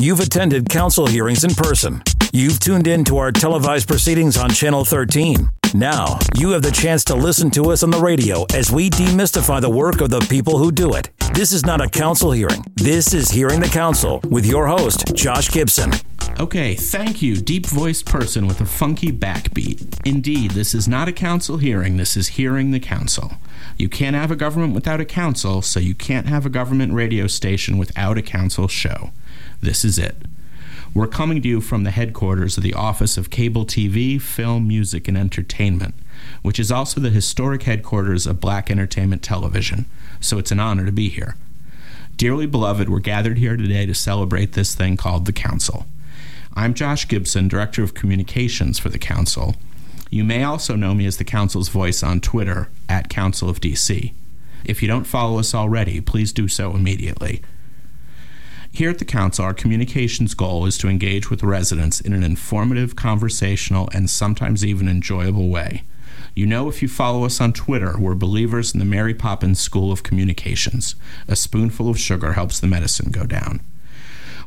You've attended council hearings in person. You've tuned in to our televised proceedings on Channel 13. Now, you have the chance to listen to us on the radio as we demystify the work of the people who do it. This is not a council hearing. This is Hearing the Council with your host, Josh Gibson. Okay, thank you, deep voiced person with a funky backbeat. Indeed, this is not a council hearing, this is hearing the council. You can't have a government without a council, so you can't have a government radio station without a council show. This is it. We're coming to you from the headquarters of the Office of Cable TV, Film, Music, and Entertainment, which is also the historic headquarters of Black Entertainment Television, so it's an honor to be here. Dearly beloved, we're gathered here today to celebrate this thing called the Council. I'm Josh Gibson, Director of Communications for the Council. You may also know me as the Council's voice on Twitter, at Council of DC. If you don't follow us already, please do so immediately. Here at the Council, our communications goal is to engage with residents in an informative, conversational, and sometimes even enjoyable way. You know, if you follow us on Twitter, we're believers in the Mary Poppins School of Communications. A spoonful of sugar helps the medicine go down.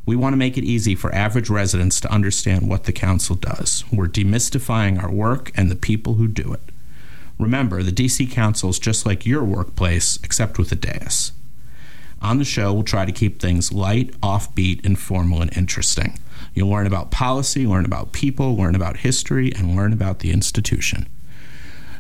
We want to make it easy for average residents to understand what the Council does. We're demystifying our work and the people who do it. Remember, the DC Council is just like your workplace, except with a dais. On the show, we'll try to keep things light, offbeat, informal, and interesting. You'll learn about policy, learn about people, learn about history, and learn about the institution.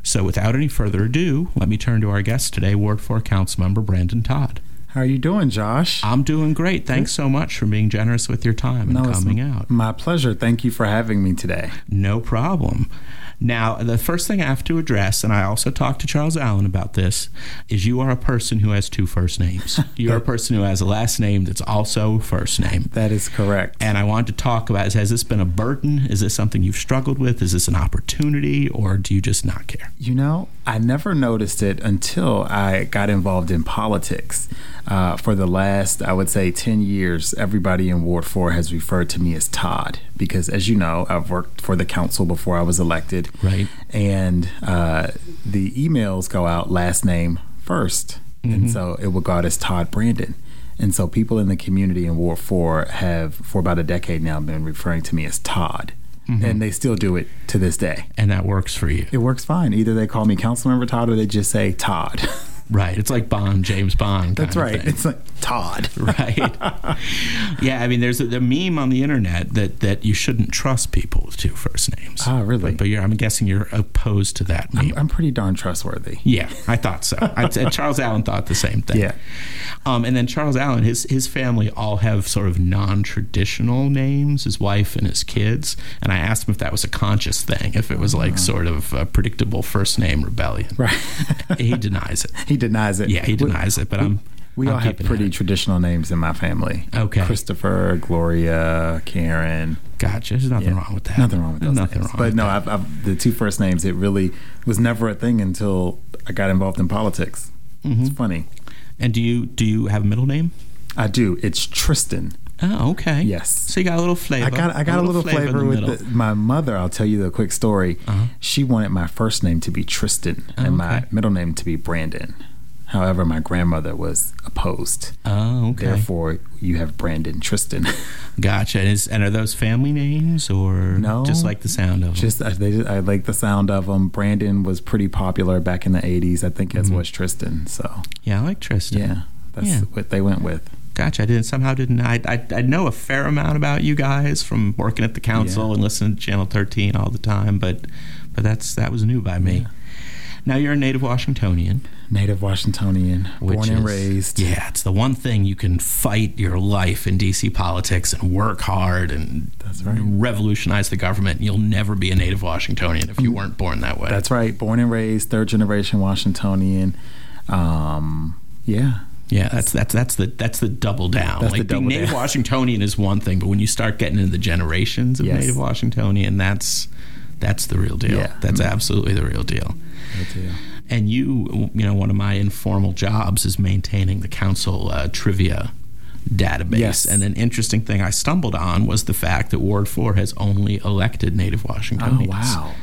So, without any further ado, let me turn to our guest today, Ward 4 Councilmember Brandon Todd. How are you doing, Josh? I'm doing great. Thanks so much for being generous with your time and No, it's coming out. My pleasure. Thank you for having me today. No problem. Now, the first thing I have to address, and I also talked to Charles Allen about this, is you are a person who has two first names. You're a person who has a last name that's also first name. That is correct. And I wanted to talk about has this been a burden? Is this something you've struggled with? Is this an opportunity? Or do you just not care? You know, I never noticed it until I got involved in politics. Uh, for the last, I would say, 10 years, everybody in Ward 4 has referred to me as Todd because, as you know, I've worked for the council before I was elected. Right. And uh, the emails go out last name 1st And so it will go out as Todd Brandon. And so people in the community in Ward 4 have, for about a decade now, been referring to me as Todd. And they still do it to this day. And that works for you. It works fine. Either they call me Councilmember Todd or they just say Todd. Right. It's like Bond, James Bond. That's right. It's like Todd. right. yeah, I mean, there's a, the meme on the internet that, that you shouldn't trust people with two first names. Ah, really? But, but you're, I'm guessing you're opposed to that meme. I'm, I'm pretty darn trustworthy. yeah, I thought so. I, Charles Allen thought the same thing. Yeah. Um, and then Charles Allen, his his family all have sort of non-traditional names. His wife and his kids. And I asked him if that was a conscious thing, if it was like sort of a predictable first name rebellion. Right. he denies it. he denies it. Yeah, he We- denies it. But I'm We I'm all have pretty traditional names in my family. Okay. Christopher, Gloria, Karen. Gotcha. There's nothing Yeah. wrong with that. Nothing wrong with those nothing names. wrong. But with no, that. I've, I've, the two first names, it really was never a thing until I got involved in politics. Mm-hmm. It's funny. And do you do you have a middle name? I do. It's Tristan. Oh, okay. Yes. So you got a little flavor. I got I got a little, flavor, in the with the, my mother. I'll tell you the quick story. Uh-huh. She wanted my first name to be Tristan and my middle name to be Brandon. However, my grandmother was opposed. Oh, okay. Therefore, you have Brandon Tristan. Gotcha. And, is, and are those family names or No. just like the sound of them? Just I, they, I like the sound of them. Brandon was pretty popular back in the '80s. I think as was Tristan. So yeah, I like Tristan. yeah, that's Yeah. what they went with. Gotcha. I didn't somehow didn't I, I I know a fair amount about you guys from working at the council Yeah. and listening to Channel 13 all the time, but but that's that was new by me. Now you're a native Washingtonian, Native Washingtonian, born and raised. Yeah, it's the one thing you can fight your life in DC politics and work hard and right. revolutionize the government. You'll never be a native Washingtonian if you weren't born that way. That's right. Born and raised, third generation Washingtonian. Um, yeah. Yeah, that's that's that's the that's the double down. That's like being native down. Washingtonian is one thing, but when you start getting into the generations of Yes. native Washingtonian, that's that's the real deal. Yeah. That's absolutely the real deal. And you, you know, one of my informal jobs is maintaining the council uh, trivia database. Yes. And an interesting thing I stumbled on was the fact that Ward Four has only elected native Washingtonians. Oh wow.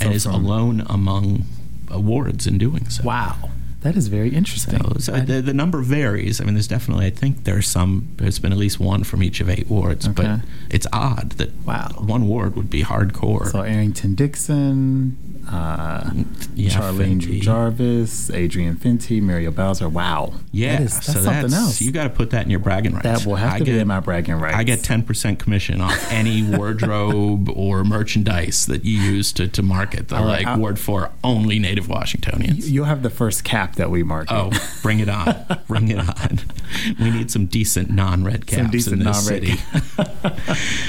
and So is alone among awards in doing so. Wow. That is very interesting. So, the, the number varies. I mean, there's definitely, I think there's some, there's been at least one from each of eight wards, Okay. but it's odd that Wow. one ward would be hardcore. So Arrington Dixon, uh, Yeah, Charlene Fenty. Jarvis, Adrian Fenty, Muriel Bowser. Wow. yeah, That is, that's so something that's, else. You got to put that in your bragging rights. that will have I to be get- in my bragging rights. I get 10% commission off any wardrobe or merchandise that you use to, to market. The right, like I'll- Ward 4 only native Washingtonians. You'll have the first cap that we market. Oh, bring it on. bring it on. We need some decent non red caps Some decent in this non-red city.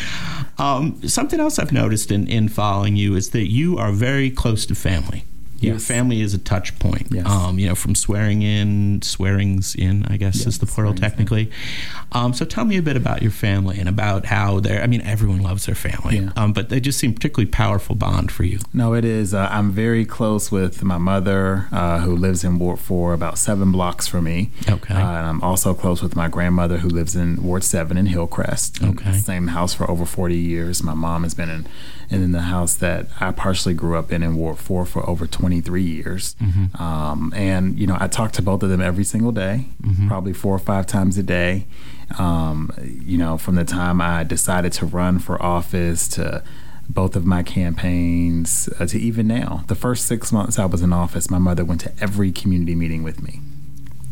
um, something else I've noticed in, in following you is that you are very close to family. Your family is a touch point. Yes. Um, you know, from swearing in, swearings in, I guess Yes, is the plural technically. Um, so tell me a bit about your family and about how they're, I mean, everyone loves their family, Yeah. um, but they just seem particularly powerful bond for you. No, it is. Uh, I'm very close with my mother, uh, who lives in Ward 4, about seven blocks from me. Okay. Uh, and I'm also close with my grandmother, who lives in Ward 7 in Hillcrest. Okay. Same house for over 40 years. My mom has been in, in the house that I partially grew up in in Ward 4 for over 23 years. Mm-hmm. Um, and, you know, I talk to both of them every single day, Mm-hmm. probably four or five times a day. Um, you know, from the time I decided to run for office to both of my campaigns uh, to even now. The first six months I was in office, my mother went to every community meeting with me.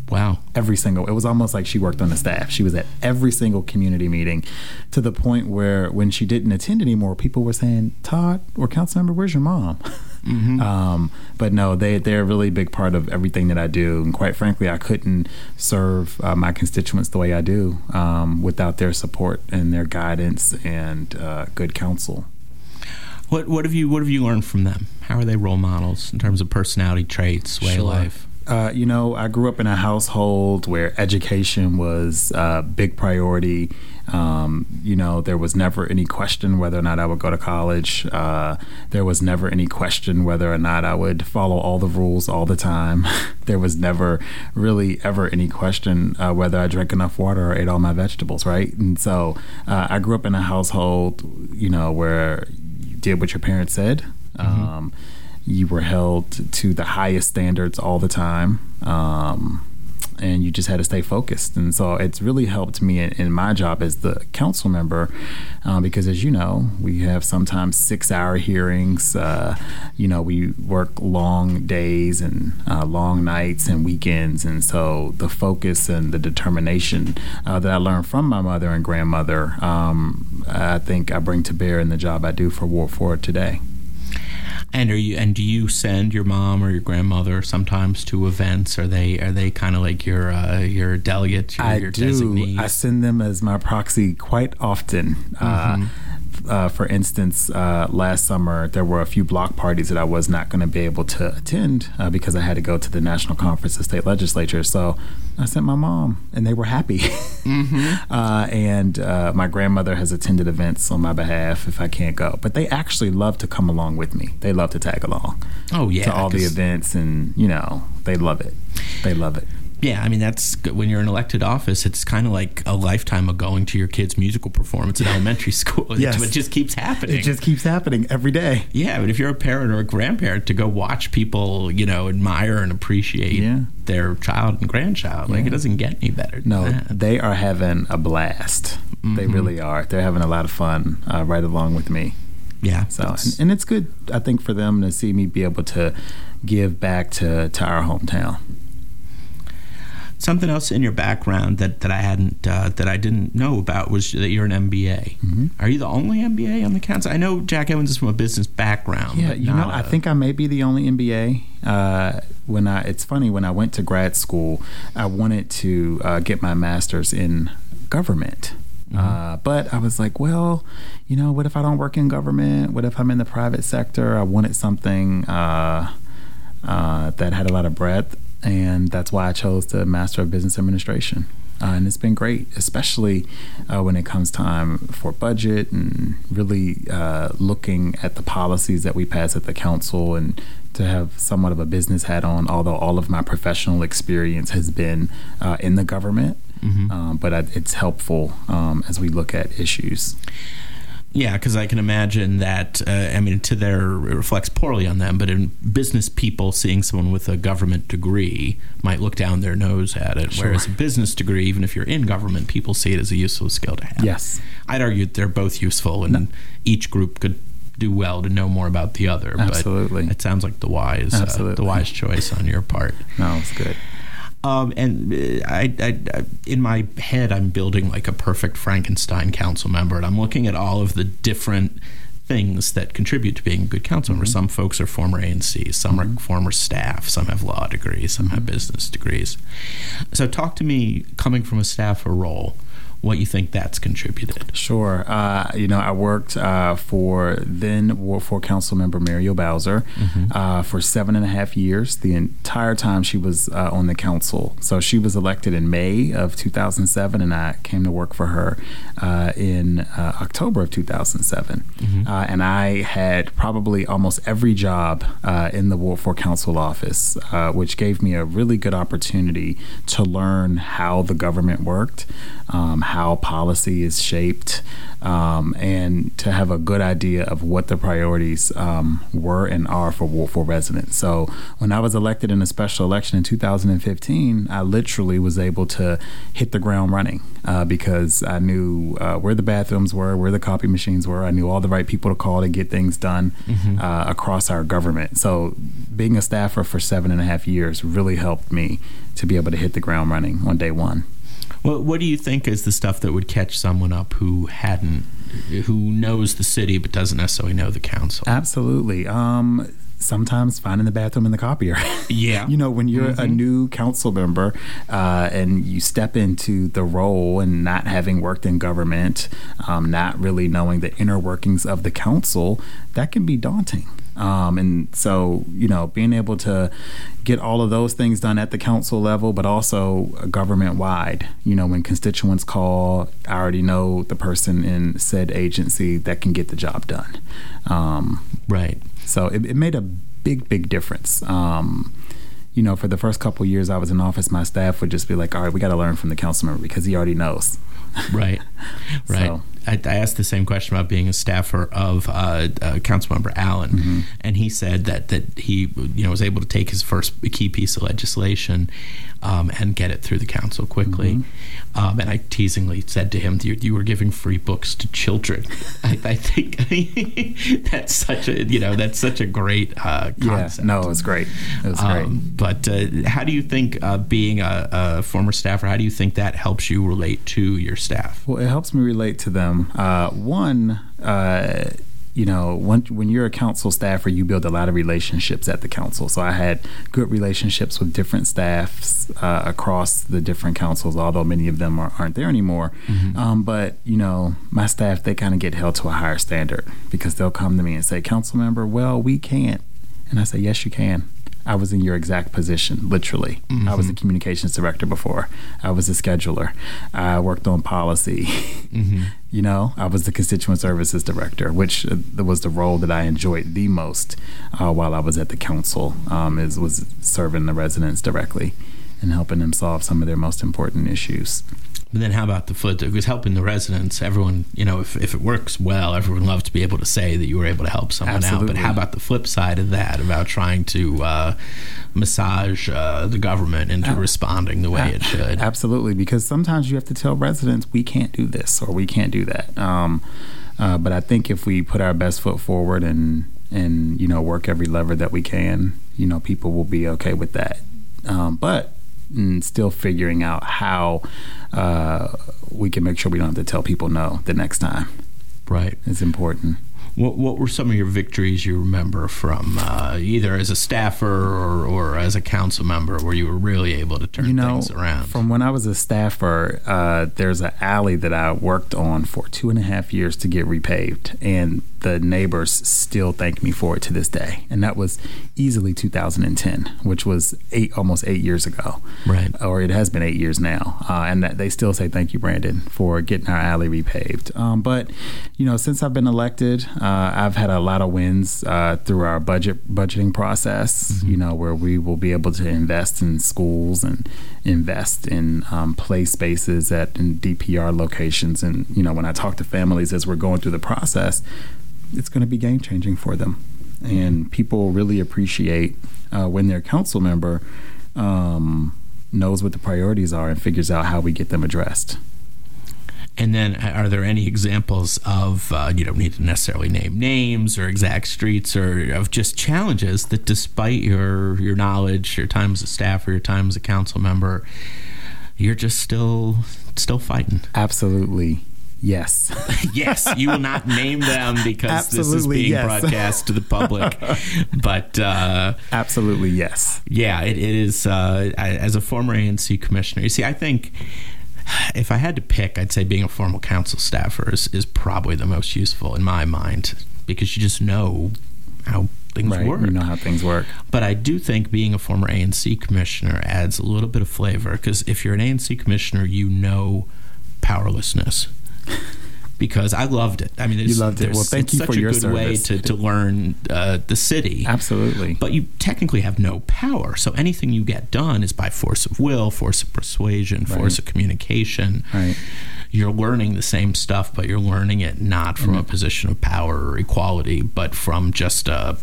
Wow. Every single, it was almost like she worked on the staff. She was at every single community meeting to the point where when she didn't attend anymore, people were saying, Todd or council member, where's your mom? Um, but no, they, they're a really big part of everything that I do. And quite frankly, I couldn't serve uh, my constituents the way I do um, without their support and their guidance and uh, good counsel. What what have you what have you learned from them? How are they role models in terms of personality traits, way of life? Uh, you know, I grew up in a household where education was a big priority. Um, you know, there was never any question whether or not I would go to college. Uh, there was never any question whether or not I would follow all the rules all the time. there was never really ever any question uh, whether I drank enough water or ate all my vegetables, right? And so uh, I grew up in a household, you know, where you did what your parents said. Um, you were held to the highest standards all the time. Um, and you just had to stay focused. And so it's really helped me in, in my job as the council member uh, because, as you know, we have sometimes six hour hearings. Uh, you know, we work long days and uh, long nights and weekends. And so the focus and the determination uh, that I learned from my mother and grandmother, um, I think I bring to bear in the job I do for Ward 4 today. And are you and do you send your mom or your grandmother sometimes to events? Are they are they kind of like your uh, your delegate, your, I your do. designee? I send them as my proxy quite often. Uh, uh, for instance, uh, last summer there were a few block parties that I was not going to be able to attend uh, because I had to go to the national conference of state legislatures. So I sent my mom, and they were happy. uh, and uh, my grandmother has attended events on my behalf if I can't go, but they actually love to come along with me. They love to tag along oh yeah, to all the events, and you know they love it. They love it. Yeah, I mean that's good. when you're in elected office. It's kind of like a lifetime of going to your kid's musical performance in elementary school. It- Yes. it just keeps happening. It just keeps happening every day. Yeah, but if you're a parent or a grandparent, to go watch people, you know, admire and appreciate Yeah. their child and grandchild, like it doesn't get any better. No, that. they are having a blast. They really are. They're having a lot of fun uh, right along with me. yeah. So, and, and it's good, I think, for them to see me be able to give back to, to our hometown. Something else in your background that, that I hadn't uh, that I didn't know about was that you're an MBA. Mm-hmm. Are you the only MBA on the council? I know Jack Evans is from a business background. Yeah, you know, not I a- think I may be the only MBA. Uh, when I, it's funny when I went to grad school, I wanted to uh, get my master's in government. Uh, but I was like, well, you know, what if I don't work in government? What if I'm in the private sector? I wanted something uh, uh, that had a lot of breadth, and that's why I chose the Master of Business Administration. Uh, and it's been great, especially uh, when it comes time for budget and really uh, looking at the policies that we pass at the council and to have somewhat of a business hat on, although all of my professional experience has been uh, in the government. Um, but I, it's helpful um, as we look at issues. Yeah, because I can imagine that. Uh, I mean, to their it reflects poorly on them, but in business people, seeing someone with a government degree might look down their nose at it. Sure. Whereas a business degree, even if you're in government, people see it as a useful skill to have. Yes. I'd argue they're both useful, and each group could do well to know more about the other. Absolutely. But it sounds like the wise, uh, the wise choice on your part. No, it's good. Um, and uh, I, I, I, in my head, I'm building like a perfect Frankenstein council member, and I'm looking at all of the different things that contribute to being a good council member. Some folks are former ANCs, some are former staff, some have law degrees, some have business degrees. So, talk to me, coming from a staffer role, what you think that's contributed. Sure. Uh, you know, I worked uh, for then Ward 4 Council member Muriel Bowser uh, for seven and a half years, the entire time she was uh, on the council. So she was elected in May of 2007, and I came to work for her uh, in uh, October of 2007. Uh, and I had probably almost every job uh, in the Ward 4 Council office, uh, which gave me a really good opportunity to learn how the government worked, um, how policy is shaped, um, and to have a good idea of what the priorities um, were and are for 4 residents. So when I was elected in a special election in 2015, I literally was able to hit the ground running uh, because I knew uh, where the bathrooms were, where the copy machines were. I knew all the right people to call to get things done uh, across our government. So being a staffer for seven and a half years really helped me to be able to hit the ground running on day one. What, what do you think is the stuff that would catch someone up who hadn't, who knows the city but doesn't necessarily know the council? Absolutely. Um, sometimes finding the bathroom in the copier. Yeah. you know, when you're a new council member uh, and you step into the role and not having worked in government, um, not really knowing the inner workings of the council, that can be daunting. Um, and so, you know, being able to get all of those things done at the council level, but also government wide. You know, when constituents call, I already know the person in said agency that can get the job done. Um, Right. so it, it made a big, big difference. Um, you know, for the first couple of years I was in office, my staff would just be like, "All right, we got to learn from the council member because he already knows." Right. Right. So- I, I asked the same question about being a staffer of uh, uh, Councilmember Allen, Mm-hmm. and he said that that he you know was able to take his first key piece of legislation um, and get it through the council quickly. Mm-hmm. Um, and I teasingly said to him, "You, you were giving free books to children." I, I think that's such a you know that's such a great uh, Yeah, concept. no, it was great. It was great. Um, but uh, how do you think uh, being a, a former staffer? How do you think that helps you relate to your staff? Well, it helps me relate to them. Uh, one, uh, you know, when, when you're a council staffer, you build a lot of relationships at the council. So I had good relationships with different staffs uh, across the different councils, although many of them are, aren't there anymore. Um, but, you know, my staff, they kind of get held to a higher standard because they'll come to me and say, Council member, well, we can't. And I say, Yes, you can. I was in your exact position, literally. I was the communications director before. I was a scheduler. I worked on policy. You know, I was the constituent services director, which uh, was the role that I enjoyed the most uh, while I was at the council. Um, is was serving the residents directly and helping them solve some of their most important issues. But then how about the flip? Because helping the residents, everyone, you know, if, if it works well, everyone loves to be able to say that you were able to help someone out. But how about the flip side of that, about trying to uh, massage uh, the government into responding the way it should? Absolutely, because sometimes you have to tell residents we can't do this or we can't do that. Um, uh, but I think if we put our best foot forward and and you know work every lever that we can, you know people will be okay with that. Um, but mm, still figuring out how uh, we can make sure we don't have to tell people no the next time Right. It's important. What, what were some of your victories you remember from uh, either as a staffer or, or as a council member where you were really able to turn you know, things around? from when I was a staffer, uh, there's an alley that I worked on for two and a half years to get repaved, and the neighbors still thank me for it to this day. And that was easily 2010, which was eight, almost eight years ago. Right. Or it has been eight years now, uh, and that they still say thank you, Brandon, for getting our alley repaved. Um, but you know, since I've been elected, uh, I've had a lot of wins uh, through our budget budgeting process. You know, where we will be able to invest in schools and invest in um, play spaces at in DPR locations. And you know, when I talk to families as we're going through the process, it's going to be game changing for them. And people really appreciate uh, when their council member um, knows what the priorities are and figures out how we get them addressed. And then, are there any examples of uh, you don't need to necessarily name names or exact streets or of just challenges that, despite your your knowledge, your time as a staff or your time as a council member, you're just still still fighting? Absolutely. Yes. yes, you will not name them because Absolutely, this is being yes. broadcast to the public. but uh, Absolutely, yes. yeah, it, it is. Uh, I, as a former ANC commissioner, you see, I think if I had to pick, I'd say being a formal council staffer is, is probably the most useful in my mind because you just know how things Right. work. You know how things work. But I do think being a former ANC commissioner adds a little bit of flavor because if you're an ANC commissioner, you know powerlessness. Because I loved it. I mean, You loved it. Well, thank it's you such for a your good way to, to learn uh, the city. Absolutely. But you technically have no power. So anything you get done is by force of will, force of persuasion, force of communication. Right. You're learning the same stuff, but you're learning it not from a position of power or equality, but from just a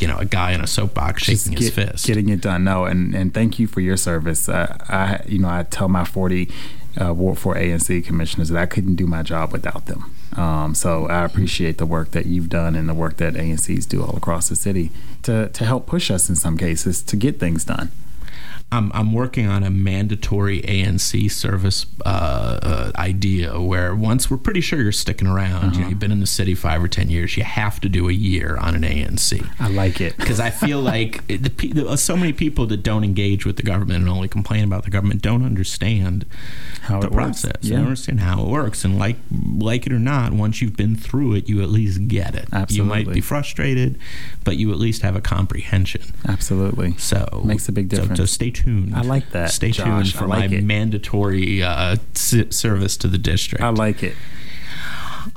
you know a guy in a soapbox shaking his fist. Getting it done. No, and, and thank you for your service. Uh, I, you know, I tell my 40 uh, Ward 4 ANC commissioners that I couldn't do my job without them. Um, so I appreciate the work that you've done and the work that ANCs do all across the city to, to help push us in some cases to get things done. I'm, I'm working on a mandatory ANC service uh, uh, idea where once we're pretty sure you're sticking around, you know, you've been in the city five or ten years, you have to do a year on an ANC. I like it. because I feel like the, the, so many people that don't engage with the government and only complain about the government don't understand How the it works. process. They Yeah. don't understand how it works, and like like it or not, once you've been through it, you at least get it. Absolutely. You might be frustrated, but you at least have a comprehension. Absolutely. So Makes a big so- difference. So, stay tuned. I like that, Stay Josh. tuned for like my it. mandatory uh, s- service to the district. I like it.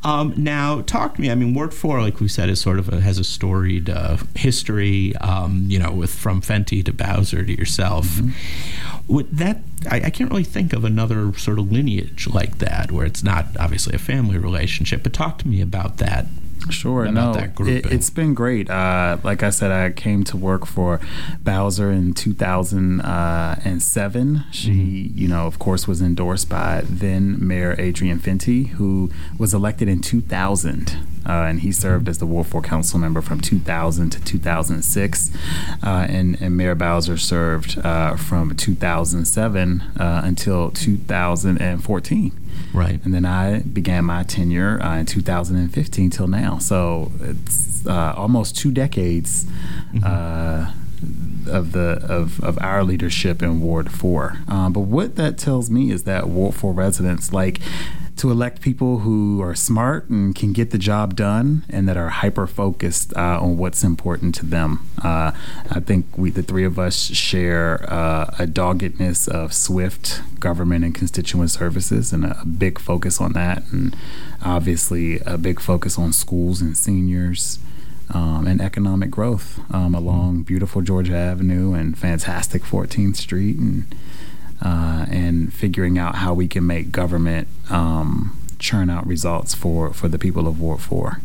Um, now, talk to me. I mean, Ward Four, like we said, is sort of a, has a storied uh, history. Um, you know, with from Fenty to Bowser to yourself. Mm-hmm. With that, I, I can't really think of another sort of lineage like that, where it's not obviously a family relationship. But talk to me about that. Sure. about no, that it, it's been great. Uh, like I said, I came to work for Bowser in 2007. She, Mm-hmm. you know, of course, was endorsed by then Mayor Adrian Fenty, who was elected in 2000. Uh, and he served as the Ward 4 council member from 2000 to 2006. Uh, and, and Mayor Bowser served uh, from 2007 uh, until 2014 Right. and then I began my tenure uh, in 2015 till now. So it's uh, almost two decades uh, of the of, of our leadership in Ward Four. Um, but what that tells me is that Ward Four residents like to elect people who are smart and can get the job done, and that are hyper focused uh, on what's important to them. Uh, I think we, the three of us, share uh, a doggedness of swift government and constituent services, and a, a big focus on that, and obviously a big focus on schools and seniors. Um, and economic growth um, along beautiful Georgia Avenue and fantastic 14th Street, and uh, and figuring out how we can make government um, churn out results for, for the people of Ward 4.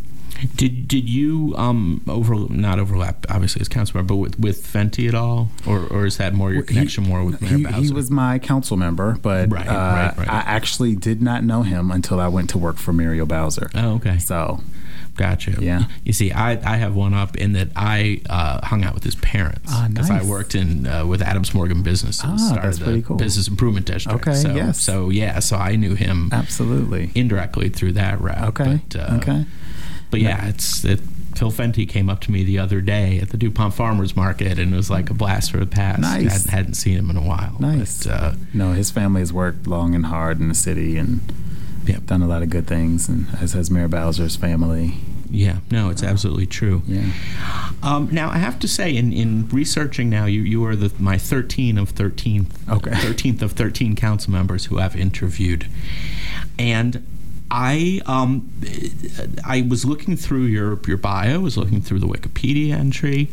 Did did you um over not overlap obviously as council member, but with, with Fenty at all, or or is that more your Well, he- connection more with Mayor He, Bowser? he was my council member, but Right, uh, right, right. I actually did not know him until I went to work for Muriel Bowser. Oh, okay. So, Gotcha. Yeah. You see, I, I have one up in that I uh, hung out with his parents Ah, I nice. worked in uh, with Adams Morgan Businesses. Ah, started that's pretty cool. Business Improvement District. Okay, So, yes. So yeah. So I knew him absolutely. indirectly through that route. Okay. But, uh, okay. But yeah, it's it. Phil Fenty came up to me the other day at the DuPont Farmers Market, and it was like a blast from the past. Nice. Hadn't, hadn't seen him in a while. Nice. But, uh, No, his family has worked long and hard in the city and Yeah. done a lot of good things, and as has Mayor Bowser's family. yeah, no, it's absolutely true. Yeah. Um, now I have to say, in, in researching now, you you are the my thirteen of thirteen, Okay. thirteenth of thirteen council members who I've interviewed, and I um, I was looking through your your bio, was looking through the Wikipedia entry.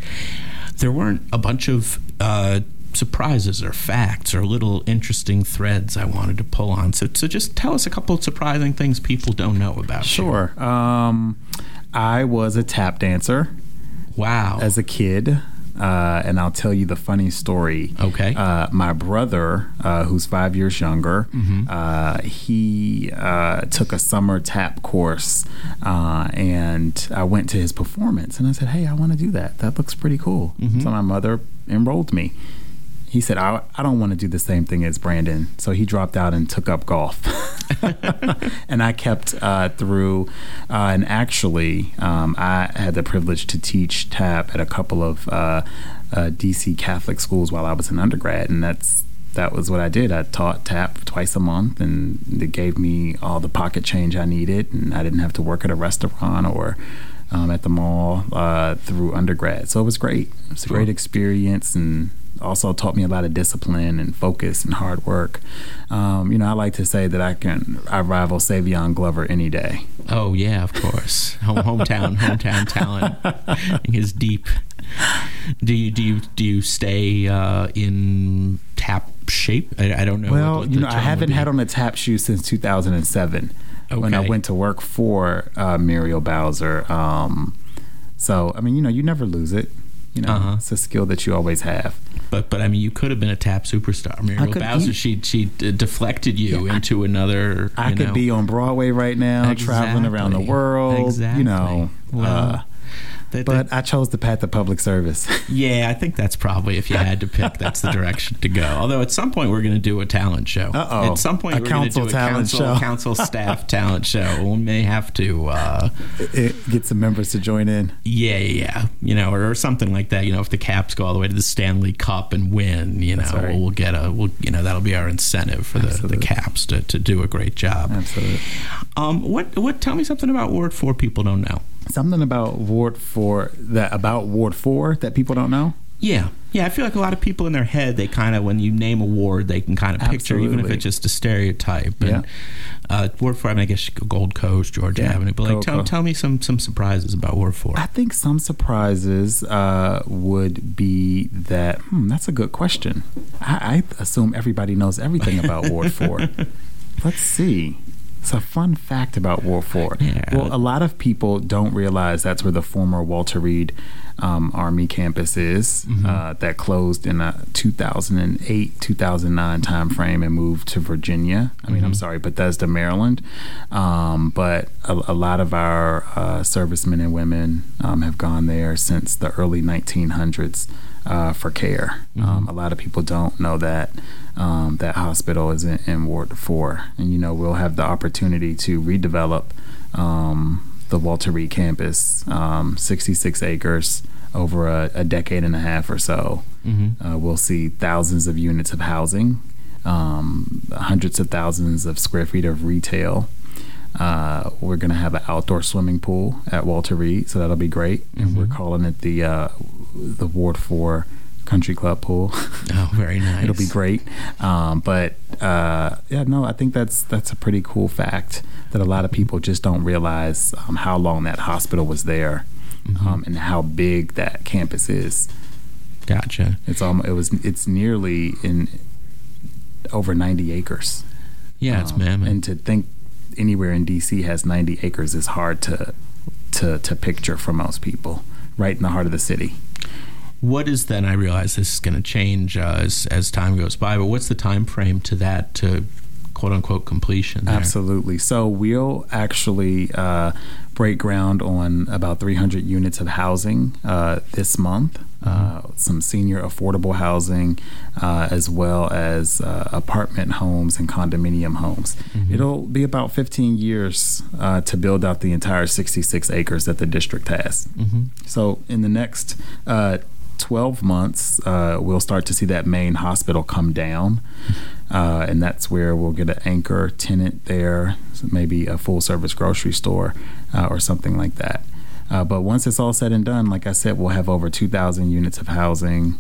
There weren't a bunch of uh, surprises or facts or little interesting threads I wanted to pull on. So, so just tell us a couple of surprising things people don't know about. Sure. Um, I was a tap dancer. Wow. As a kid. Uh, and I'll tell you the funny story. Okay. Uh, my brother, uh, who's five years younger, mm-hmm. he uh, took a summer tap course, uh, and I went to his performance, and I said, "Hey, I want to do that. That looks pretty cool." Mm-hmm. So my mother enrolled me he said, I, I don't want to do the same thing as Brandon. So he dropped out and took up golf. and I kept uh, through. Uh, and actually, um, I had the privilege to teach tap at a couple of uh, uh DC Catholic schools while I was an undergrad. And that's that was what I did. I taught tap twice a month, and it gave me all the pocket change I needed. And I didn't have to work at a restaurant or um, at the mall uh, through undergrad. So it was great. It was a great experience and also taught me a lot of discipline and focus and hard work. Um, you know, I like to say that I can I rival Savion Glover any day. Oh yeah, of course, Home, hometown hometown talent is deep. Do you do you do you stay uh, in tap shape? I, I don't know. Well, what, what you know, I haven't had on a tap shoe since 2007 okay. when I went to work for uh, Muriel Bowser. Um, so I mean, you know, you never lose it. You know, uh-huh. it's a skill that you always have. But but I mean, you could have been a tap superstar. Muriel Bowser, she she deflected you yeah, into I, another. I could know. be on Broadway right now, exactly. traveling around the world. Exactly. You know, well, uh, but I chose the path of public service. yeah, I think that's probably if you had to pick, that's the direction to go. Although at some point we're going to do a talent show. Uh-oh. At some point a we're going to do a council, show. council staff talent show. We may have to uh, get some members to join in. Yeah, yeah, you know, or, or, something like that. You know, if the Caps go all the way to the Stanley Cup and win, you know, right. we'll, we'll, get a, we'll, you know, that'll be our incentive for the, the Caps to, to do a great job. Absolutely. Um, what what? Tell me something about Ward Four people don't know something about Ward Four that about Ward Four that people don't know? Yeah, yeah. I feel like a lot of people in their head, they kind of when you name a ward, they can kind of picture, Absolutely. even if it's just a stereotype. And, yeah. Uh, ward Four, I, mean, I guess Gold Coast, Georgia yeah. Avenue. But like, tell, tell me some some surprises about Ward Four. I think some surprises uh, would be that. Hmm, that's a good question. I, I assume everybody knows everything about Ward Four. Let's see. It's a fun fact about Ward 4. Yeah. Well, a lot of people don't realize that's where the former Walter Reed um, Army campus is mm-hmm. uh, that closed in a 2008 2009 timeframe and moved to Virginia. I mean, mm-hmm. I'm sorry, Bethesda, Maryland. Um, but a, a, lot of our uh, servicemen and women um, have gone there since the early 1900s uh, for care. Mm-hmm. Um, a lot of people don't know that um, that hospital is in, in, Ward 4. And, you know, we'll have the opportunity to redevelop um, the Walter Reed campus, um, 66 acres over a, a, decade and a half or so. Mm-hmm. Uh, we'll see thousands of units of housing, um, hundreds of thousands of square feet of retail. Uh, we're going to have an outdoor swimming pool at Walter Reed, so that'll be great. Mm-hmm. And we're mm-hmm. calling it the uh, the Ward Four Country Club pool. Oh, very nice. It'll be great. Um, but uh, yeah, no, I think that's that's a pretty cool fact that a lot of people just don't realize um, how long that hospital was there mm-hmm. um, and how big that campus is. Gotcha. It's almost it was it's nearly in over ninety acres. Yeah, it's um, mammoth. And to think anywhere in DC has ninety acres is hard to to to picture for most people. Right in the heart of the city. What is then? I realize this is going to change uh, as as time goes by, but what's the time frame to that to quote unquote completion? There? Absolutely. So we'll actually uh, break ground on about 300 units of housing uh, this month. Uh, mm-hmm. some senior affordable housing, uh, as well as uh, apartment homes and condominium homes. Mm-hmm. It'll be about 15 years uh, to build out the entire 66 acres that the district has. Mm-hmm. So, in the next uh, 12 months, uh, we'll start to see that main hospital come down. Uh, and that's where we'll get an anchor tenant there, so maybe a full service grocery store uh, or something like that. Uh, but once it's all said and done, like I said, we'll have over 2,000 units of housing,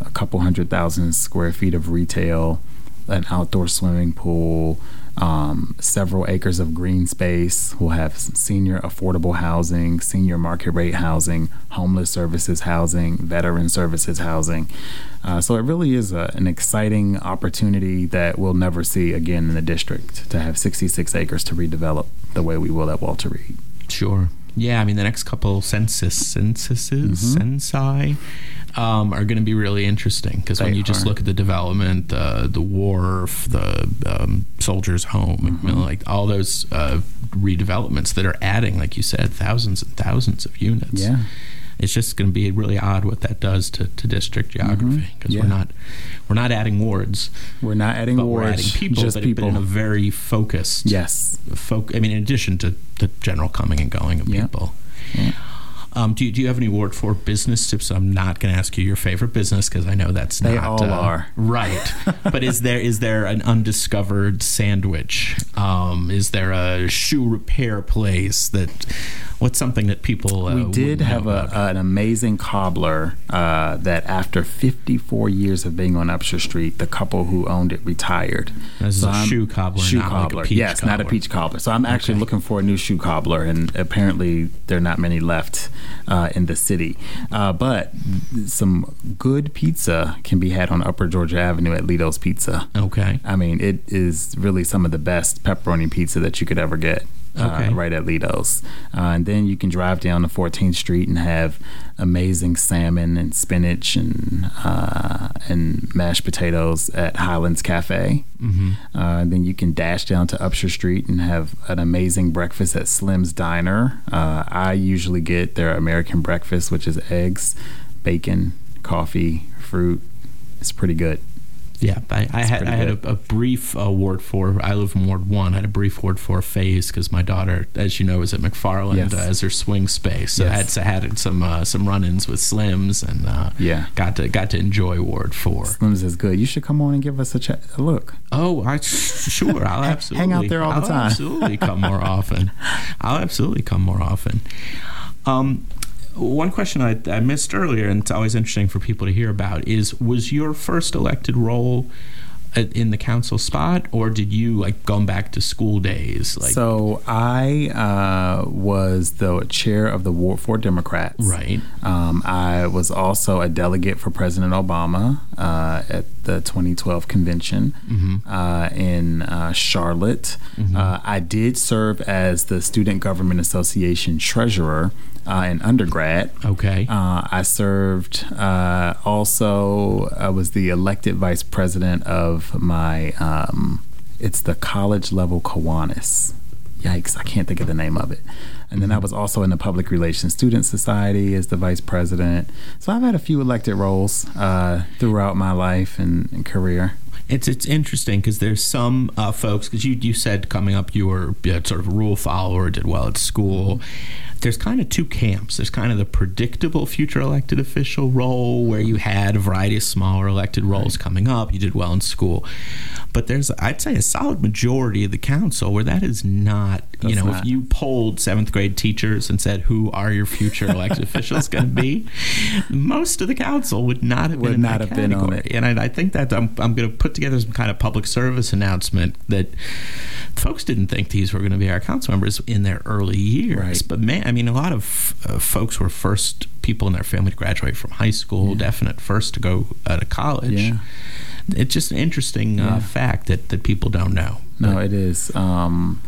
a couple hundred thousand square feet of retail, an outdoor swimming pool, um, several acres of green space. We'll have senior affordable housing, senior market rate housing, homeless services housing, veteran services housing. Uh, so it really is a, an exciting opportunity that we'll never see again in the district to have 66 acres to redevelop the way we will at Walter Reed. Sure. Yeah, I mean the next couple census censuses Mm-hmm. censi um, are going to be really interesting because when you just are. look at the development, uh, the wharf, the um, soldiers' home, Mm-hmm. like all those uh, redevelopments that are adding, like you said, thousands and thousands of units. Yeah. It's just going to be really odd what that does to, to district geography because Mm-hmm. Yeah. we're not we're not adding wards, We're not adding but wards, we're adding people, just but, people. but in a very focused yes. folk. I mean, in addition to the general coming and going of Yeah. people. Yeah. Um, do, you, do you have any Ward 4 business tips? I'm not going to ask you your favorite business because I know that's They not. all uh, are. Right. but is there is there an undiscovered sandwich? Um, is there a shoe repair place that. What's something that people. Uh, we did have a, about? an amazing cobbler uh, that after 54 years of being on Upshur Street, the couple who owned it retired. This is a I'm- shoe cobbler, Shoe not like a cobbler. peach yes, not a peach cobbler. So I'm actually Okay. looking for a new shoe cobbler, and apparently there are not many left uh, in the city. Uh, but some good pizza can be had on Upper Georgia Avenue at Lido's Pizza. Okay. I mean, it is really some of the best pepperoni pizza that you could ever get. Okay. Uh, right at Lido's. Uh, and then you can drive down to 14th Street and have amazing salmon and spinach and uh, and mashed potatoes at Highlands Cafe. Mm-hmm. Uh, and then you can dash down to Upshur Street and have an amazing breakfast at Slim's Diner. Uh, I usually get their American breakfast, which is eggs, bacon, coffee, fruit. It's pretty good. Yeah, I, I had I had a, a brief uh, Ward Four. I live in Ward One. I had a brief Ward Four phase because my daughter, as you know, is at McFarland Yes. uh, as her swing space. So I had so had some uh, some run-ins with Slims and uh, Yeah. got to got to enjoy Ward Four. Slim's is good. You should come on and give us a, ch- a look. Oh, I sure. I'll absolutely out there all the I'll time. Absolutely come more often. I'll absolutely come more often. Um, one question I, I missed earlier, and it's always interesting for people to hear about, is was your first elected role in the council spot, or did you like going back to school days? Like, so I uh, was the chair of the Ward 4 Democrats. right. Um, I was also a delegate for President Obama uh, at the 2012 convention Mm-hmm. uh, in uh, Charlotte. Uh, I did serve as the Student Government Association treasurer uh, in undergrad. Okay. Uh, I served uh, also, I was the elected vice president of my, um, it's the college level Kiwanis. Yikes, I can't think of the name of it. And then I was also in the Public Relations Student Society as the vice president. So I've had a few elected roles uh, throughout my life and, and career. It's it's interesting because there's some uh, folks because you you said coming up you were you know, sort of a rule follower, did well at school. There's kind of two camps. There's kind of the predictable future elected official role where you had a variety of smaller elected roles coming up. You did well in school, but there's I'd say a solid majority of the council where that is not. you know, not. if you polled seventh grade teachers and said who are your future elected officials going to be, most of the council would not have Would been in not have been on it. And I, I think that I'm, I'm going to put together some kind of public service announcement that folks didn't think these were going to be our council members in their early years. Right. But man, I mean, a lot of uh, folks were first people in their family to graduate from high school, definite first to go uh, to college. Yeah. It's just an interesting Yeah. uh, fact that, that people don't know. No, it is. Um,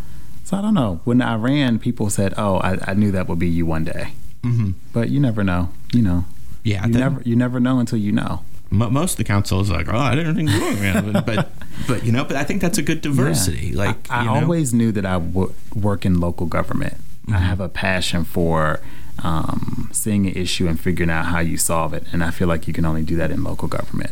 so I don't know. When I ran, people said, "Oh, I, I knew that would be you one day," hmm but you never know. You know, Yeah, you never you never know until you know. Mo- most of the council is like, oh, I didn't think were going to, but but you know, but I think that's a good diversity. Yeah. Like I, I you know? always knew that I would work in local government. I Mhm. have a passion for um, seeing an issue and figuring out how you solve it, and I feel like you can only do that in local government.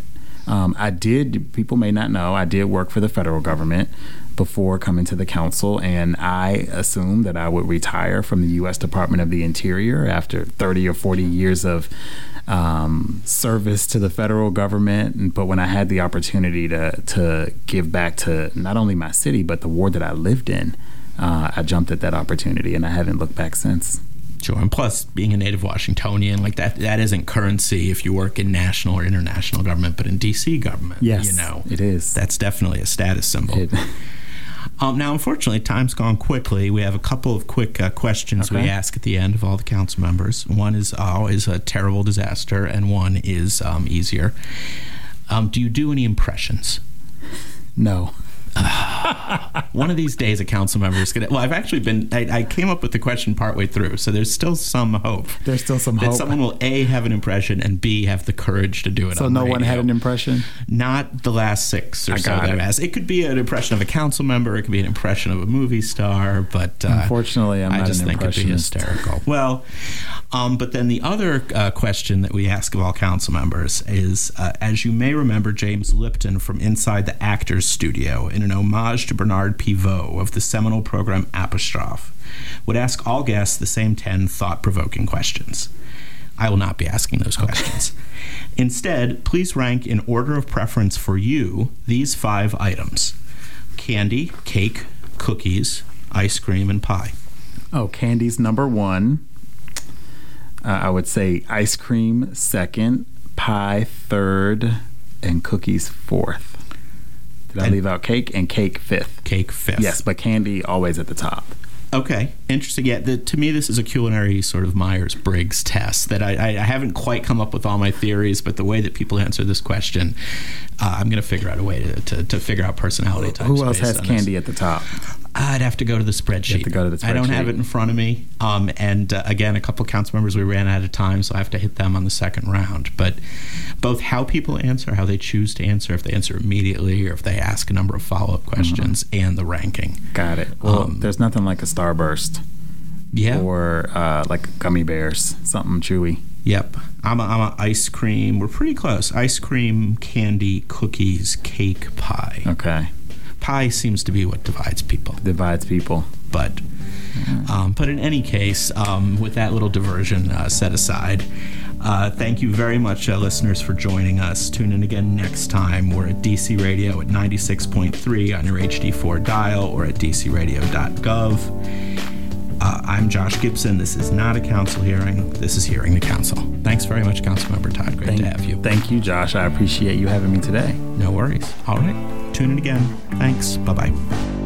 Um, I did. People may not know. I did work for the federal government before coming to the council, and I assumed that I would retire from the U.S. Department of the Interior after 30 or 40 years of um, service to the federal government. But when I had the opportunity to to give back to not only my city but the ward that I lived in, uh, I jumped at that opportunity, and I haven't looked back since. Sure, and plus being a native Washingtonian, like that, that isn't currency if you work in national or international government, but in DC government, Yes, you know, it is. that's definitely a status symbol. It- Um, now, unfortunately, time's gone quickly. We have a couple of quick uh, questions we ask at the end of all the council members. One is always a terrible disaster, and one is um, easier. Um, do you do any impressions? No. One of these days, a council member is going to. Well, I've actually been. I, I came up with the question partway through, so there's still some hope There's still some hope that hope. someone will a have an impression and b have the courage to do it. so on no one had an impression. Not the last six or I so that I've it. asked. It could be an impression of a council member. It could be an impression of a movie star. But uh, Unfortunately, I'm I not just an think it'd be hysterical. Well, um, but then the other uh, question that we ask of all council members is, uh, as you may remember, James Lipton from Inside the Actors Studio, in an homage to Bernard Pivot of the seminal program Apostrophe, would ask all guests the same ten thought-provoking questions. I will not be asking those questions. Instead, please rank in order of preference for you these five items candy, cake, cookies, ice cream, and pie. Oh, candy's number one. Uh, I would say ice cream second, pie third, and cookies fourth. Did I And- leave out cake and cake fifth? Cake fifth. Yes, but candy always at the top. Okay, interesting. Yeah, the, to me, this is a culinary sort of Myers Briggs test that I, I, haven't quite come up with all my theories, but the way that people answer this question, uh, I'm going to figure out a way to, to, to figure out personality types. Who else has on this. candy at the top? I'd have to go to the spreadsheet. to go to the spreadsheet. I don't have it in front of me. Um, and uh, again, a couple council members we ran out of time, so I have to hit them on the second round. But both how people answer, how they choose to answer, if they answer immediately or if they ask a number of follow up questions, and the ranking. Got it. Well, Um, there's nothing like a starburst Yeah. or uh, like gummy bears, something chewy. Yep. I'm a, I'm a ice cream. We're pretty close. Ice cream, candy, cookies, cake, pie. Okay, Pie seems to be what divides people. divides people. But um, but in any case, um, with that little diversion uh, set aside, uh, thank you very much, uh, listeners, for joining us. Tune in again next time. We're at DC Radio at 96.3 on your HD4 dial or at dcradio.gov. Uh, I'm Josh Gibson. This is not a council hearing. This is Hearing the Council. Thanks very much, Councilmember Todd. Great Thank, to have you. Thank you, Josh. I appreciate you having me today. No worries. All right. Tune in again. Thanks. Bye bye.